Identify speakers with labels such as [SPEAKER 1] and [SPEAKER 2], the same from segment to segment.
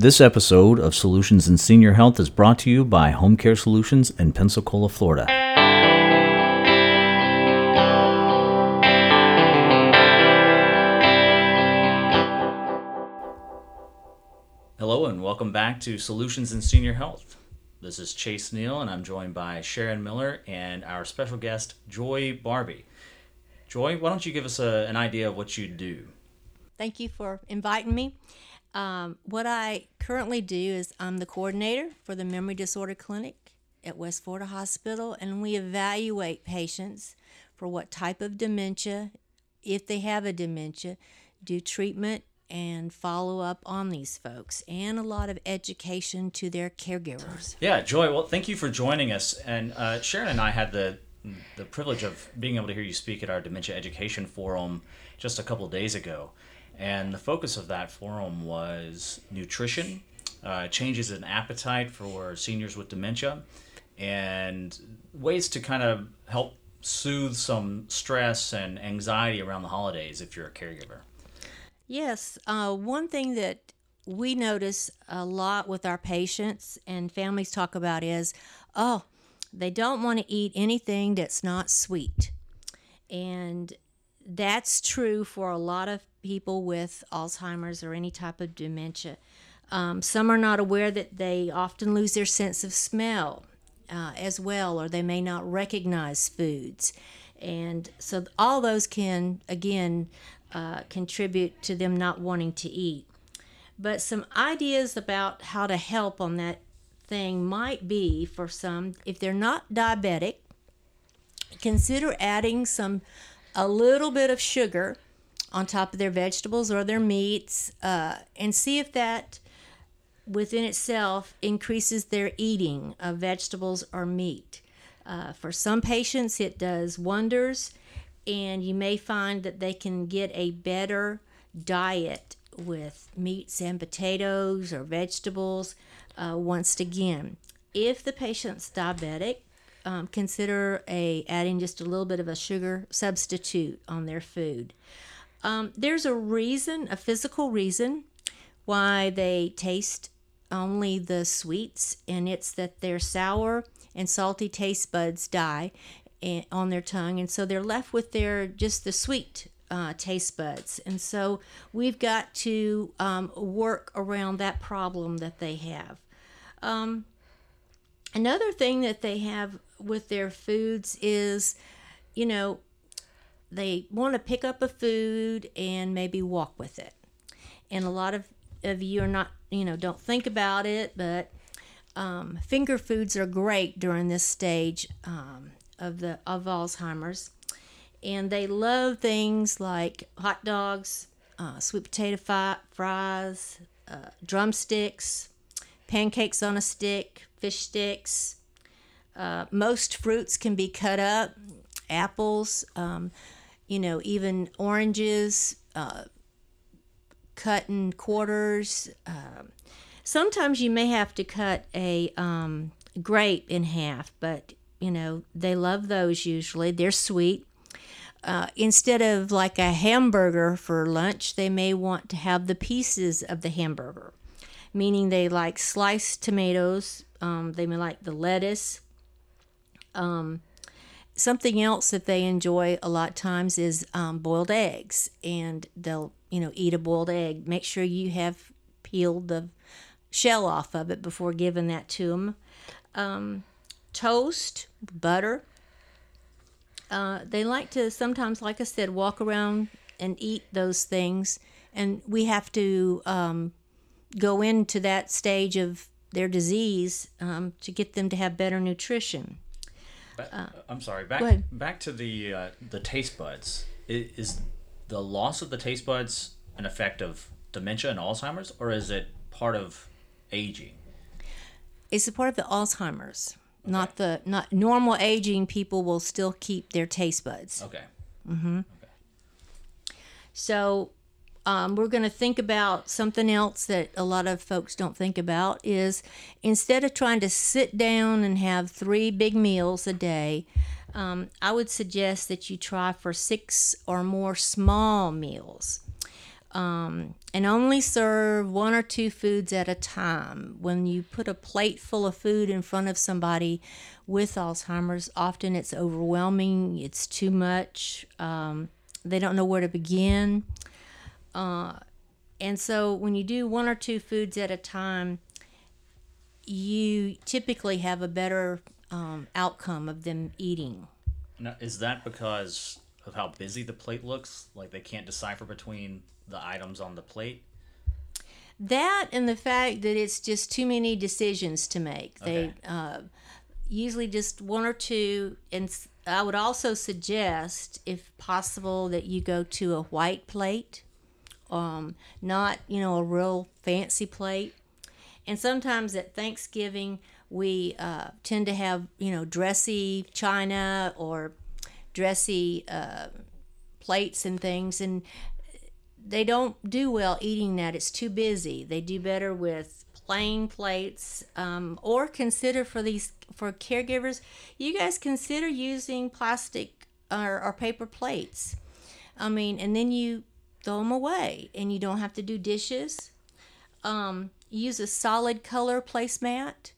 [SPEAKER 1] This episode of Solutions in Senior Health is brought to you by Home Care Solutions in Pensacola, Florida. Hello, and welcome back to Solutions in Senior Health. This is Chase Neal, and I'm joined by Sharon Miller and our special guest, Joy Barbie. Joy, why don't you give us a, an idea of what you do?
[SPEAKER 2] Thank you for inviting me. Um, what I currently do is I'm the coordinator for the Memory Disorder Clinic at West Florida Hospital, and we evaluate patients for what type of dementia, if they have a dementia, do treatment and follow up on these folks, and a lot of education to their caregivers.
[SPEAKER 1] Yeah, Joy. Well, thank you for joining us. And uh, Sharon and I had the the privilege of being able to hear you speak at our Dementia Education Forum just a couple days ago. And the focus of that forum was nutrition, uh, changes in appetite for seniors with dementia, and ways to kind of help soothe some stress and anxiety around the holidays if you're a caregiver.
[SPEAKER 2] Yes, uh, one thing that we notice a lot with our patients and families talk about is, oh, they don't want to eat anything that's not sweet. And that's true for a lot of people with Alzheimer's or any type of dementia. Um, some are not aware that they often lose their sense of smell uh, as well, or they may not recognize foods. And so all those can, again, uh, contribute to them not wanting to eat. But some ideas about how to help on that thing might be for some, if they're not diabetic, consider adding some a little bit of sugar on top of their vegetables or their meats uh, and see if that within itself increases their eating of vegetables or meat. Uh, for some patients, it does wonders, and you may find that they can get a better diet with meats and potatoes or vegetables uh, once again. If the patient's diabetic, um, consider a adding just a little bit of a sugar substitute on their food. Um, there's a reason, a physical reason, why they taste only the sweets, and it's that their sour and salty taste buds die on their tongue, and so they're left with their just the sweet uh, taste buds. And so we've got to um, work around that problem that they have. Um, another thing that they have with their foods is, you know, they want to pick up a food and maybe walk with it. And a lot of, of you are not, you know, don't think about it, but um, finger foods are great during this stage um, of the of Alzheimer's, and they love things like hot dogs, uh, sweet potato fi- fries, uh, drumsticks, pancakes on a stick, fish sticks. Uh, most fruits can be cut up, apples. Um, you know, even oranges, uh, cut in quarters. Uh, sometimes you may have to cut a um, grape in half, but you know, they love those usually. They're sweet. Uh, instead of like a hamburger for lunch, they may want to have the pieces of the hamburger, meaning they like sliced tomatoes, um, they may like the lettuce. Um, something else that they enjoy a lot times is um, boiled eggs and they'll you know eat a boiled egg. Make sure you have peeled the shell off of it before giving that to them um, toast butter. Uh, they like to sometimes like i said walk around and eat those things and we have to um, go into that stage of their disease um, to get them to have better nutrition
[SPEAKER 1] uh, I'm sorry. Back back to the uh, the taste buds. Is the loss of the taste buds an effect of dementia and Alzheimer's, or is it part of aging?
[SPEAKER 2] It's a part of the Alzheimer's. Okay. Not the not normal aging people will still keep their taste buds.
[SPEAKER 1] Okay.
[SPEAKER 2] Mm-hmm. Okay. So um, we're going to think about something else that a lot of folks don't think about is instead of trying to sit down and have three big meals a day um, i would suggest that you try for six or more small meals um, and only serve one or two foods at a time. When you put a plate full of food in front of somebody with Alzheimer's, often it's overwhelming, it's too much, um, they don't know where to begin. Uh, and so when you do one or two foods at a time, you typically have a better um, outcome of them eating.
[SPEAKER 1] Now, is that because of how busy the plate looks? Like they can't decipher between the items on the plate?
[SPEAKER 2] That and the fact that it's just too many decisions to make.
[SPEAKER 1] Okay.
[SPEAKER 2] They uh, usually just one or two. And I would also suggest, if possible, that you go to a white plate, um, not you know a real fancy plate. And sometimes at Thanksgiving we uh, tend to have you know dressy china or dressy uh, plates and things, and they don't do well eating that. It's too busy. They do better with plain plates, um, or consider for these for caregivers. You guys consider using plastic or, or paper plates. I mean, and then you throw them away, and you don't have to do dishes. Um, use a solid color placemat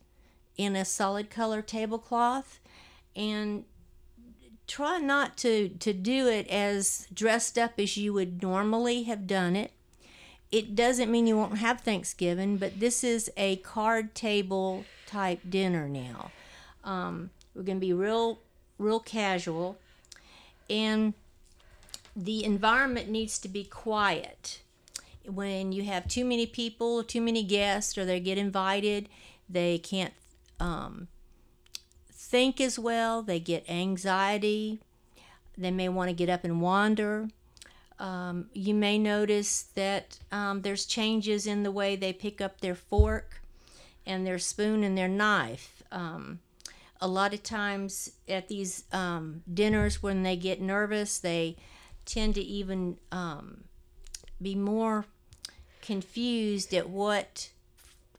[SPEAKER 2] in a solid color tablecloth, and try not to to do it as dressed up as you would normally have done it. It doesn't mean you won't have Thanksgiving, but this is a card table type dinner now. Um, we're going to be real real casual, and the environment needs to be quiet. When you have too many people, too many guests, or they get invited, they can't um, think as well. They get anxiety. They may want to get up and wander. Um, you may notice that um, there's changes in the way they pick up their fork and their spoon and their knife. Um, a lot of times at these um, dinners, when they get nervous, they tend to even um, be more confused at what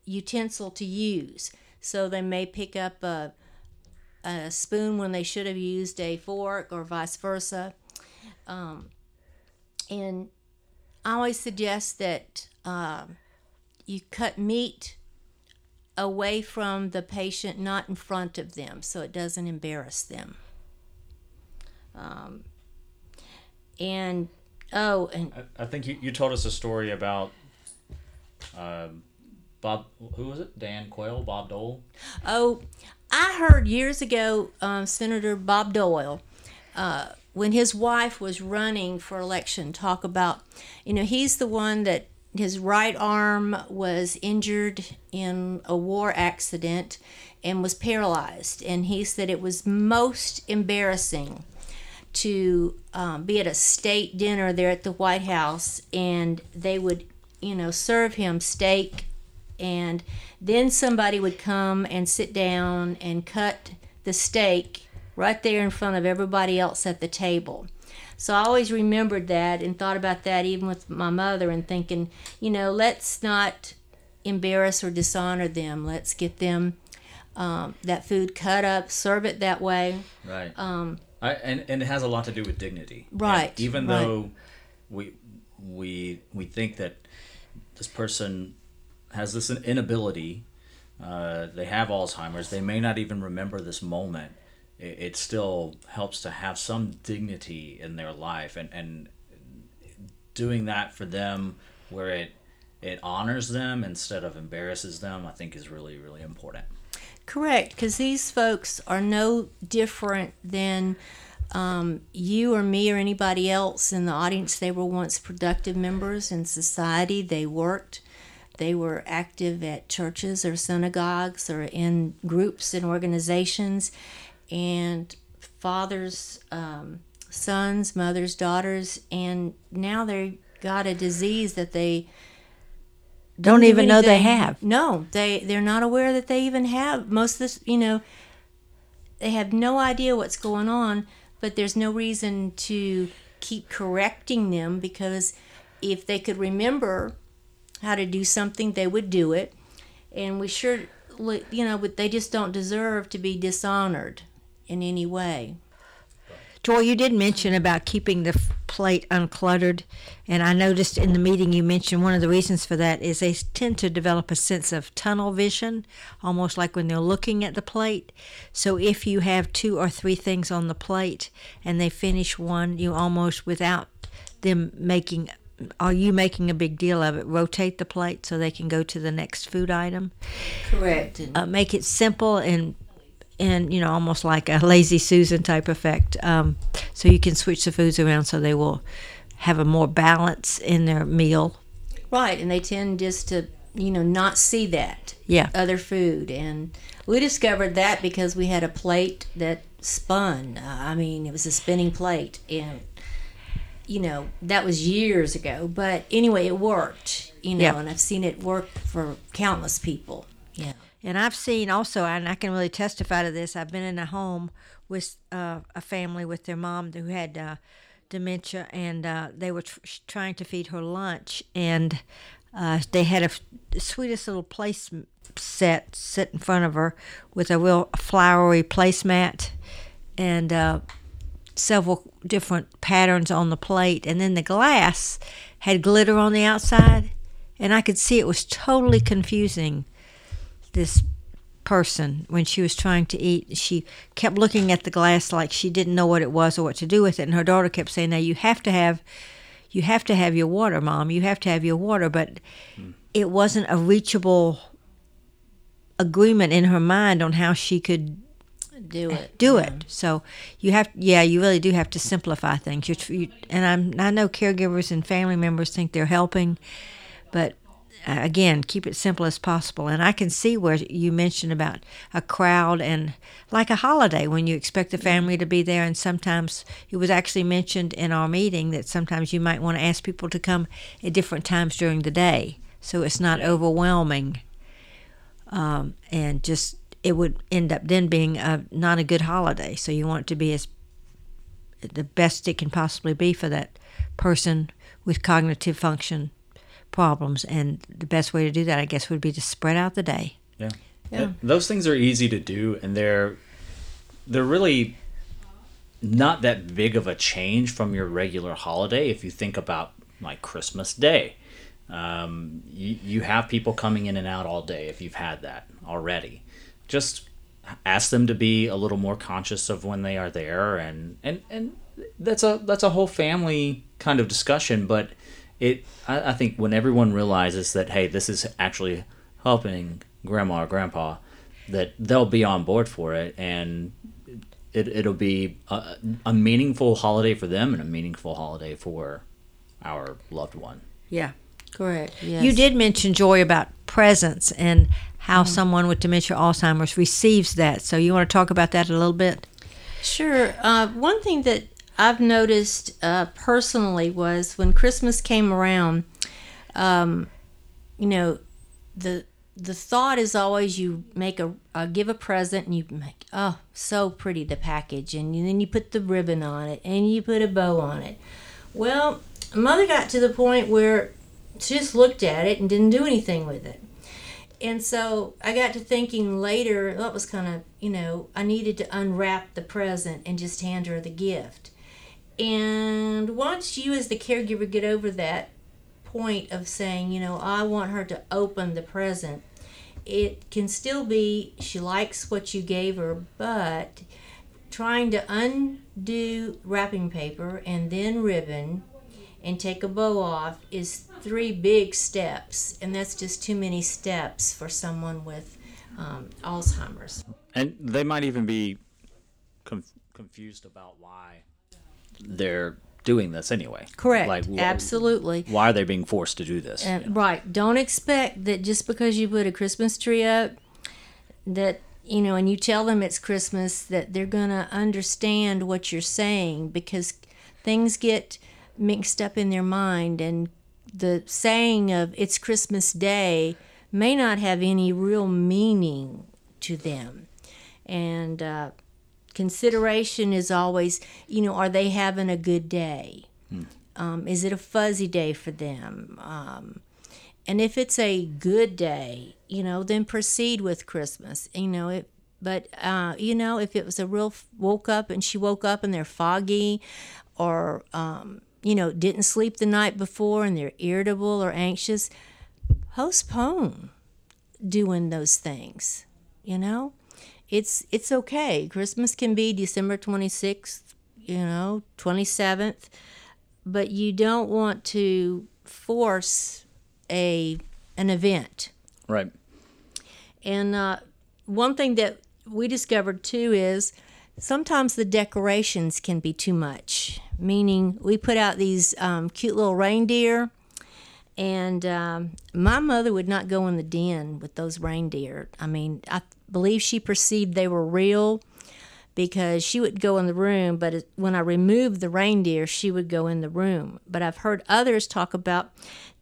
[SPEAKER 2] utensil to use. So they may pick up a, a spoon when they should have used a fork or vice versa. Um, and I always suggest that um, you cut meat away from the patient, not in front of them, so it doesn't embarrass them. Um, and oh, and
[SPEAKER 1] I, I think you, you told us a story about um, Bob. Who was it? Dan Quayle, Bob Dole.
[SPEAKER 2] Oh, I heard years ago um, Senator Bob Dole, uh, when his wife was running for election, talk about, you know, he's the one that his right arm was injured in a war accident and was paralyzed. And he said it was most embarrassing to um, be at a state dinner there at the White House and they would, you know, serve him steak and then somebody would come and sit down and cut the steak right there in front of everybody else at the table. So I always remembered that and thought about that even with my mother and thinking, you know, let's not embarrass or dishonor them. Let's get them um, that food cut up, serve it that way.
[SPEAKER 1] Right.
[SPEAKER 2] Um,
[SPEAKER 1] I, and, and it has a lot to do with dignity.
[SPEAKER 2] Right,
[SPEAKER 1] And even
[SPEAKER 2] right.
[SPEAKER 1] though we we we think that this person has this inability, uh, they have Alzheimer's, they may not even remember this moment. It, it still helps to have some dignity in their life, and and doing that for them where it it honors them instead of embarrasses them, I think is really really important.
[SPEAKER 2] Correct, because these folks are no different than um, you or me or anybody else in the audience. They were once productive members in society. They worked, they were active at churches or synagogues or in groups and organizations, and fathers, um, sons, mothers, daughters, and now they got a disease that they
[SPEAKER 3] Don't
[SPEAKER 2] do
[SPEAKER 3] even know they have.
[SPEAKER 2] No, they they're not aware that they even have most of this. You know, they have no idea what's going on, but there's no reason to keep correcting them because if they could remember how to do something, they would do it. And we sure, you know, but they just don't deserve to be dishonored in any way.
[SPEAKER 3] Joy, you did mention about keeping the plate uncluttered. And I noticed in the meeting you mentioned one of the reasons for that is they tend to develop a sense of tunnel vision, almost like when they're looking at the plate. So if you have two or three things on the plate and they finish one, you almost without them making are you making a big deal of it? Rotate the plate so they can go to the next food item.
[SPEAKER 2] Correct.
[SPEAKER 3] Uh, make it simple and and you know almost like a lazy susan type effect um, so you can switch the foods around so they will have a more balance in their meal
[SPEAKER 2] Right, and they tend just to, you know, not see that
[SPEAKER 3] yeah
[SPEAKER 2] other food. And we discovered that because we had a plate that spun. Uh, I mean, it was a spinning plate, and you know that was years ago. But anyway, it worked. You know,
[SPEAKER 3] Yeah.
[SPEAKER 2] and I've seen it work for countless people. Yeah.
[SPEAKER 3] And i've seen also and i can really testify to this i've been in a home with uh, a family with their mom who had uh, dementia and uh, they were tr- trying to feed her lunch and uh, they had a f- sweetest little place set set in front of her with a real flowery placemat and uh, several different patterns on the plate. And then the glass had glitter on the outside and i could see it was totally confusing this person when she was trying to eat she kept looking at the glass like she didn't know what it was or what to do with it and her daughter kept saying now you have to have you have to have your water mom you have to have your water but hmm. it wasn't a reachable agreement in her mind on how she could
[SPEAKER 2] Do eh, it.
[SPEAKER 3] do it. So you have, yeah, you really do have to simplify things. You're, you, and I'm, I know caregivers and family members think they're helping, but again, keep it simple as possible. And I can see where you mentioned about a crowd and like a holiday when you expect the family to be there, and sometimes it was actually mentioned in our meeting that sometimes you might want to ask people to come at different times during the day, so it's not overwhelming um, and just it would end up then being a, not a good holiday. So you want it to be as the best it can possibly be for that person with cognitive function problems, and the best way to do that, I guess, would be to spread out the day.
[SPEAKER 1] Yeah.
[SPEAKER 2] Yeah.
[SPEAKER 1] Th- Those things are easy to do and they're they're really not that big of a change from your regular holiday if you think about like Christmas Day. Um, you, you have people coming in and out all day if you've had that already. Just ask them to be a little more conscious of when they are there and and, and that's a that's a whole family kind of discussion but it I, I think when everyone realizes that hey this is actually helping grandma or grandpa that they'll be on board for it and it, it'll be a, a meaningful holiday for them and a meaningful holiday for our loved one
[SPEAKER 3] Yeah.
[SPEAKER 2] Correct. Yes.
[SPEAKER 3] You did mention joy about presents and how someone with dementia Alzheimer's receives that. So you want to talk about that a little bit?
[SPEAKER 2] Sure. Uh, one thing that I've noticed uh, personally was when Christmas came around, um, you know, the the thought is always you make a uh, give a present and you make oh so pretty the package and then you put the ribbon on it and you put a bow on it. Well, mother got to the point where she just looked at it and didn't do anything with it. And so I got to thinking later, that was kind of, you know, I needed to unwrap the present and just hand her the gift. And once you, as the caregiver, get over that point of saying, you know, I want her to open the present, it can still be she likes what you gave her, but trying to undo wrapping paper and then ribbon and take a bow off is three big steps, and that's just too many steps for someone with um, Alzheimer's.
[SPEAKER 1] and they might even be conf- confused about why they're doing this anyway
[SPEAKER 2] Correct.
[SPEAKER 1] like
[SPEAKER 2] Absolutely.
[SPEAKER 1] why are they being forced to do this
[SPEAKER 2] And, Right. Don't expect that just because you put a Christmas tree up, that you know, and you tell them it's Christmas, that they're gonna understand what you're saying because things get mixed up in their mind, and the saying of "it's Christmas Day" may not have any real meaning to them, and uh, consideration is always, you know, are they having a good day? Um, is it a fuzzy day for them? Um, and if it's a good day, you know, then proceed with Christmas. You know, it. But uh, you know, if it was a real f- woke up and she woke up and they're foggy, or um, you know, didn't sleep the night before and they're irritable or anxious, postpone doing those things. You know, it's it's okay. Christmas can be December 26th, you know, 27th, but you don't want to force a an event.
[SPEAKER 1] Right.
[SPEAKER 2] And uh, one thing that we discovered too is sometimes the decorations can be too much. Meaning, we put out these um, cute little reindeer, and um, my mother would not go in the den with those reindeer. I mean, I believe she perceived they were real because she would go in the room, but when I removed the reindeer, she would go in the room. But I've heard others talk about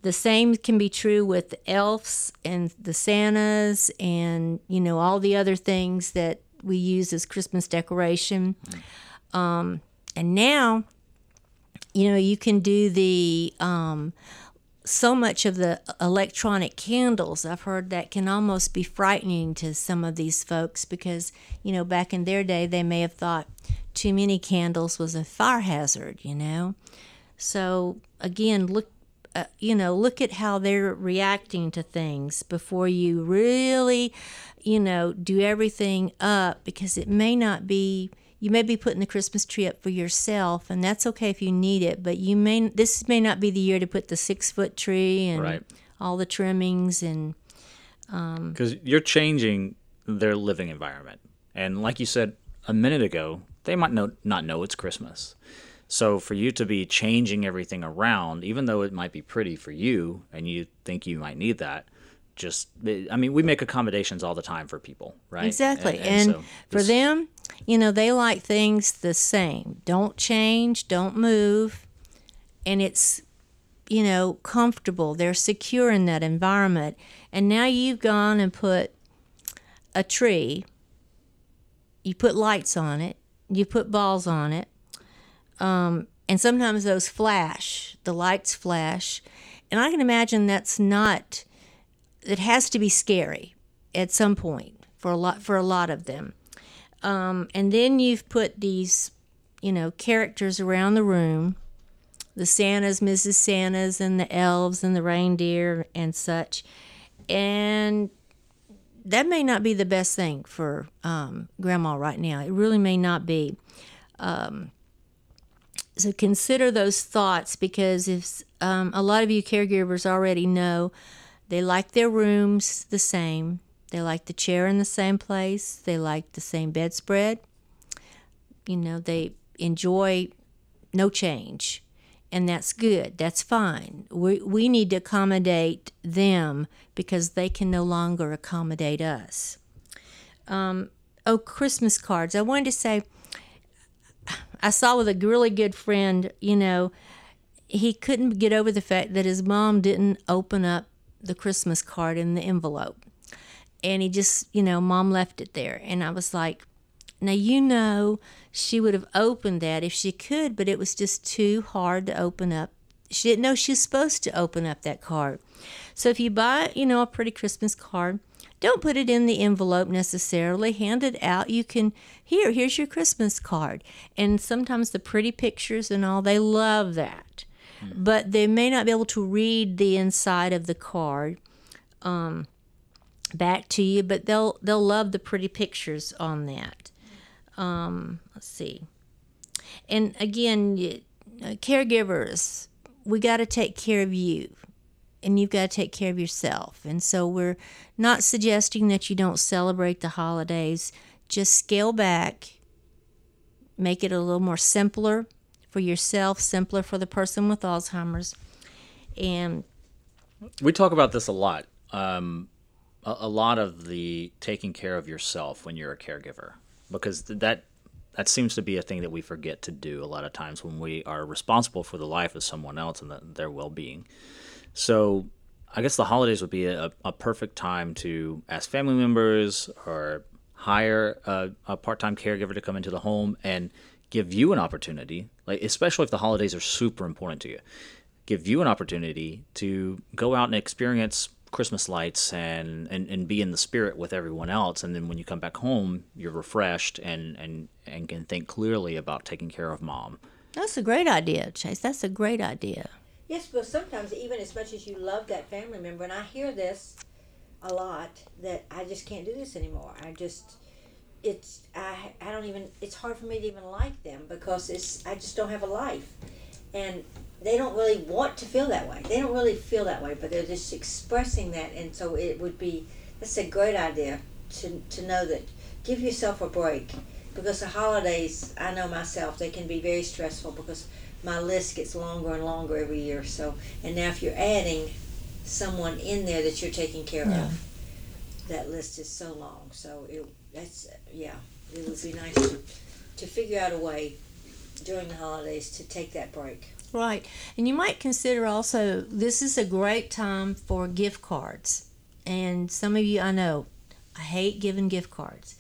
[SPEAKER 2] the same can be true with the elves and the Santas and, you know, all the other things that we use as Christmas decoration. Um, and now, you know, you can do the um, so much of the electronic candles. I've heard that can almost be frightening to some of these folks because, you know, back in their day, they may have thought too many candles was a fire hazard, you know. So, again, look. Uh, you know, look at how they're reacting to things before you really, you know, do everything up because it may not be you may be putting the Christmas tree up for yourself, and that's okay if you need it. But you may this may not be the year to put the six foot tree and
[SPEAKER 1] Right.
[SPEAKER 2] all the trimmings and um,
[SPEAKER 1] because you're changing their living environment and like you said a minute ago they might know, not know it's christmas so for you to be changing everything around even though it might be pretty for you and you think you might need that just i mean we make accommodations all the time for people right
[SPEAKER 2] exactly. And,
[SPEAKER 1] so
[SPEAKER 2] for them, you know, they like things the same. Don't change. Don't move, and it's you know comfortable. They're secure in that environment. And now you've gone and put a tree. You put lights on it. You put balls on it. Um, and sometimes those flash. The lights flash, and I can imagine that's not. It has to be scary at some point for a lot for a lot of them. Um, and then you've put these, you know, characters around the room, the Santas, Mrs. Santas, and the elves and the reindeer and such, and that may not be the best thing for um, grandma right now. It really may not be. Um, so consider those thoughts because if um, a lot of you caregivers already know they like their rooms the same they like the chair in the same place. They like the same bedspread. You know they enjoy no change and that's good. That's fine. We, we need to accommodate them because they can no longer accommodate us. Um, oh christmas cards. I wanted to say I saw with a really good friend, you know, he couldn't get over the fact that his mom didn't open up the Christmas card in the envelope. And he just, you know, mom left it there. And I was like, now, you know, she would have opened that if she could, but it was just too hard to open up. She didn't know she was supposed to open up that card. So if you buy, you know, a pretty Christmas card, don't put it in the envelope necessarily. Hand it out. You can, here, here's your Christmas card. And sometimes the pretty pictures and all, they love that. But they may not be able to read the inside of the card um, back to you, but they'll they'll love the pretty pictures on that. Um, let's see. And again, y- uh, caregivers, we got to take care of you and you've got to take care of yourself. And so we're not suggesting that you don't celebrate the holidays. Just scale back, make it a little more simpler for yourself, simpler for the person with Alzheimer's. And
[SPEAKER 1] we talk about this a lot. Um, a, a lot of the taking care of yourself when you're a caregiver, because that that seems to be a thing that we forget to do a lot of times when we are responsible for the life of someone else and the, their well-being. So, I guess the holidays would be a, a perfect time to ask family members or hire a, a part-time caregiver to come into the home and give you an opportunity, like especially if the holidays are super important to you give you an opportunity to go out and experience Christmas lights and, and, and be in the spirit with everyone else. And then when you come back home, you're refreshed and, and, and can think clearly about taking care of mom
[SPEAKER 2] That's a great idea, Chase. That's a great idea.
[SPEAKER 3] Yes, because sometimes even as much as you love that family member, and I hear this a lot, that I just can't do this anymore. I just, it's I I don't even. It's hard for me to even like them because it's I just don't have a life, and they don't really want to feel that way. They don't really feel that way, but they're just expressing that, and so it would be. That's a great idea to to know that. Give yourself a break because the holidays. I know myself. They can be very stressful because my list gets longer and longer every year. So, and now if you're adding someone in there that you're taking care
[SPEAKER 2] Yeah.
[SPEAKER 3] of, that list is so long. So it that's yeah, it would be nice to to figure out a way during the holidays to take that break.
[SPEAKER 2] Right. And you might consider also this is a great time for gift cards. And some of you I know I hate giving gift cards.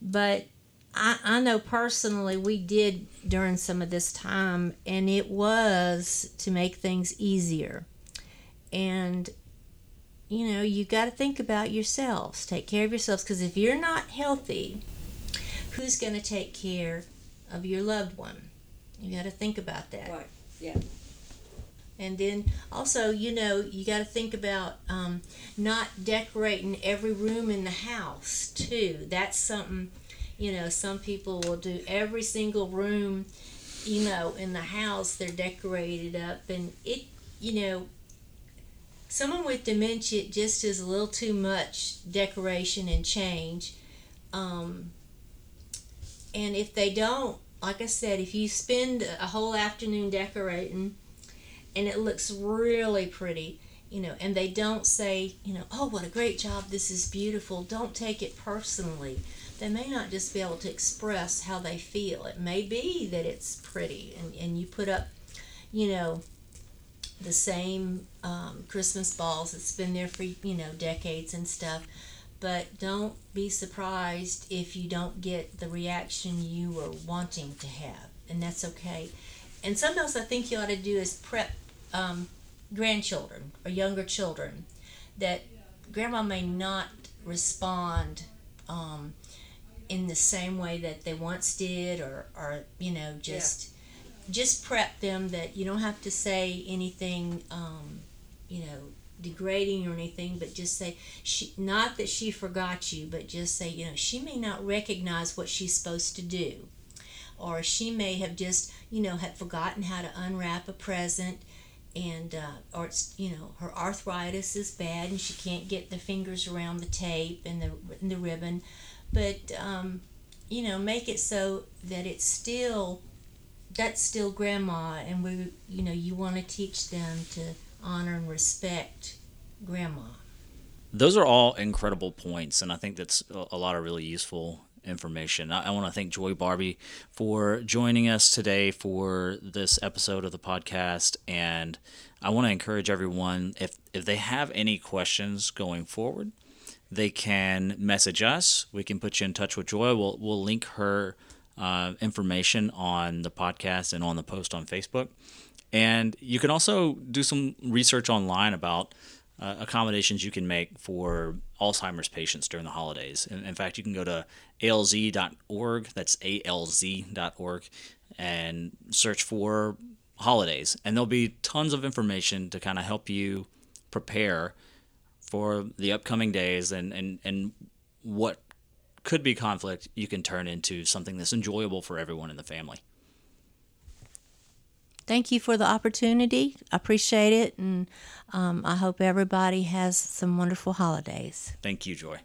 [SPEAKER 2] But I, I know personally we did during some of this time and it was to make things easier. And you know, you got to think about yourselves. Take care of yourselves because if you're not healthy, who's going to take care of your loved one? You got to think about that.
[SPEAKER 3] Right. Yeah.
[SPEAKER 2] And then also, you know, you got to think about um, not decorating every room in the house, too. That's something, you know, some people will do every single room, you know, in the house, they're decorated up. And it, you know, someone with dementia just is a little too much decoration and change. Um, and if they don't, like I said, if you spend a whole afternoon decorating and it looks really pretty, you know, and they don't say, you know, oh, what a great job, this is beautiful, don't take it personally. They may not just be able to express how they feel. It may be that it's pretty and, and you put up, you know, the same um, Christmas balls that's been there for, you know, decades and stuff but don't be surprised if you don't get the reaction you were wanting to have, and that's okay. And something else I think you ought to do is prep um, grandchildren or younger children that grandma may not respond um, in the same way that they once did, or, or you know, just just prep them that you don't have to say anything, um, you know, degrading or anything, but just say she not that she forgot you, but just say, you know, she may not recognize what she's supposed to do. Or she may have just, you know, had forgotten how to unwrap a present and uh, or it's you know her arthritis is bad and she can't get the fingers around the tape and the and the ribbon but um, you know make it so that it's still that's still grandma and we you know you want to teach them to honor and respect grandma.
[SPEAKER 1] Those are all incredible points, and I think that's a lot of really useful information. I, I want to thank Joy Barbie for joining us today for this episode of the podcast, and I want to encourage everyone if if they have any questions going forward, they can message us. We can put you in touch with Joy. We'll we'll link her uh, information on the podcast and on the post on Facebook. And you can also do some research online about uh, accommodations you can make for Alzheimer's patients during the holidays. In, in fact, you can go to alz.org, that's alz.org, and search for holidays. And there'll be tons of information to kind of help you prepare for the upcoming days and, and, and what could be conflict you can turn into something that's enjoyable for everyone in the family.
[SPEAKER 2] Thank you for the opportunity. I appreciate it, and um, I hope everybody has some wonderful holidays.
[SPEAKER 1] Thank you, Joy.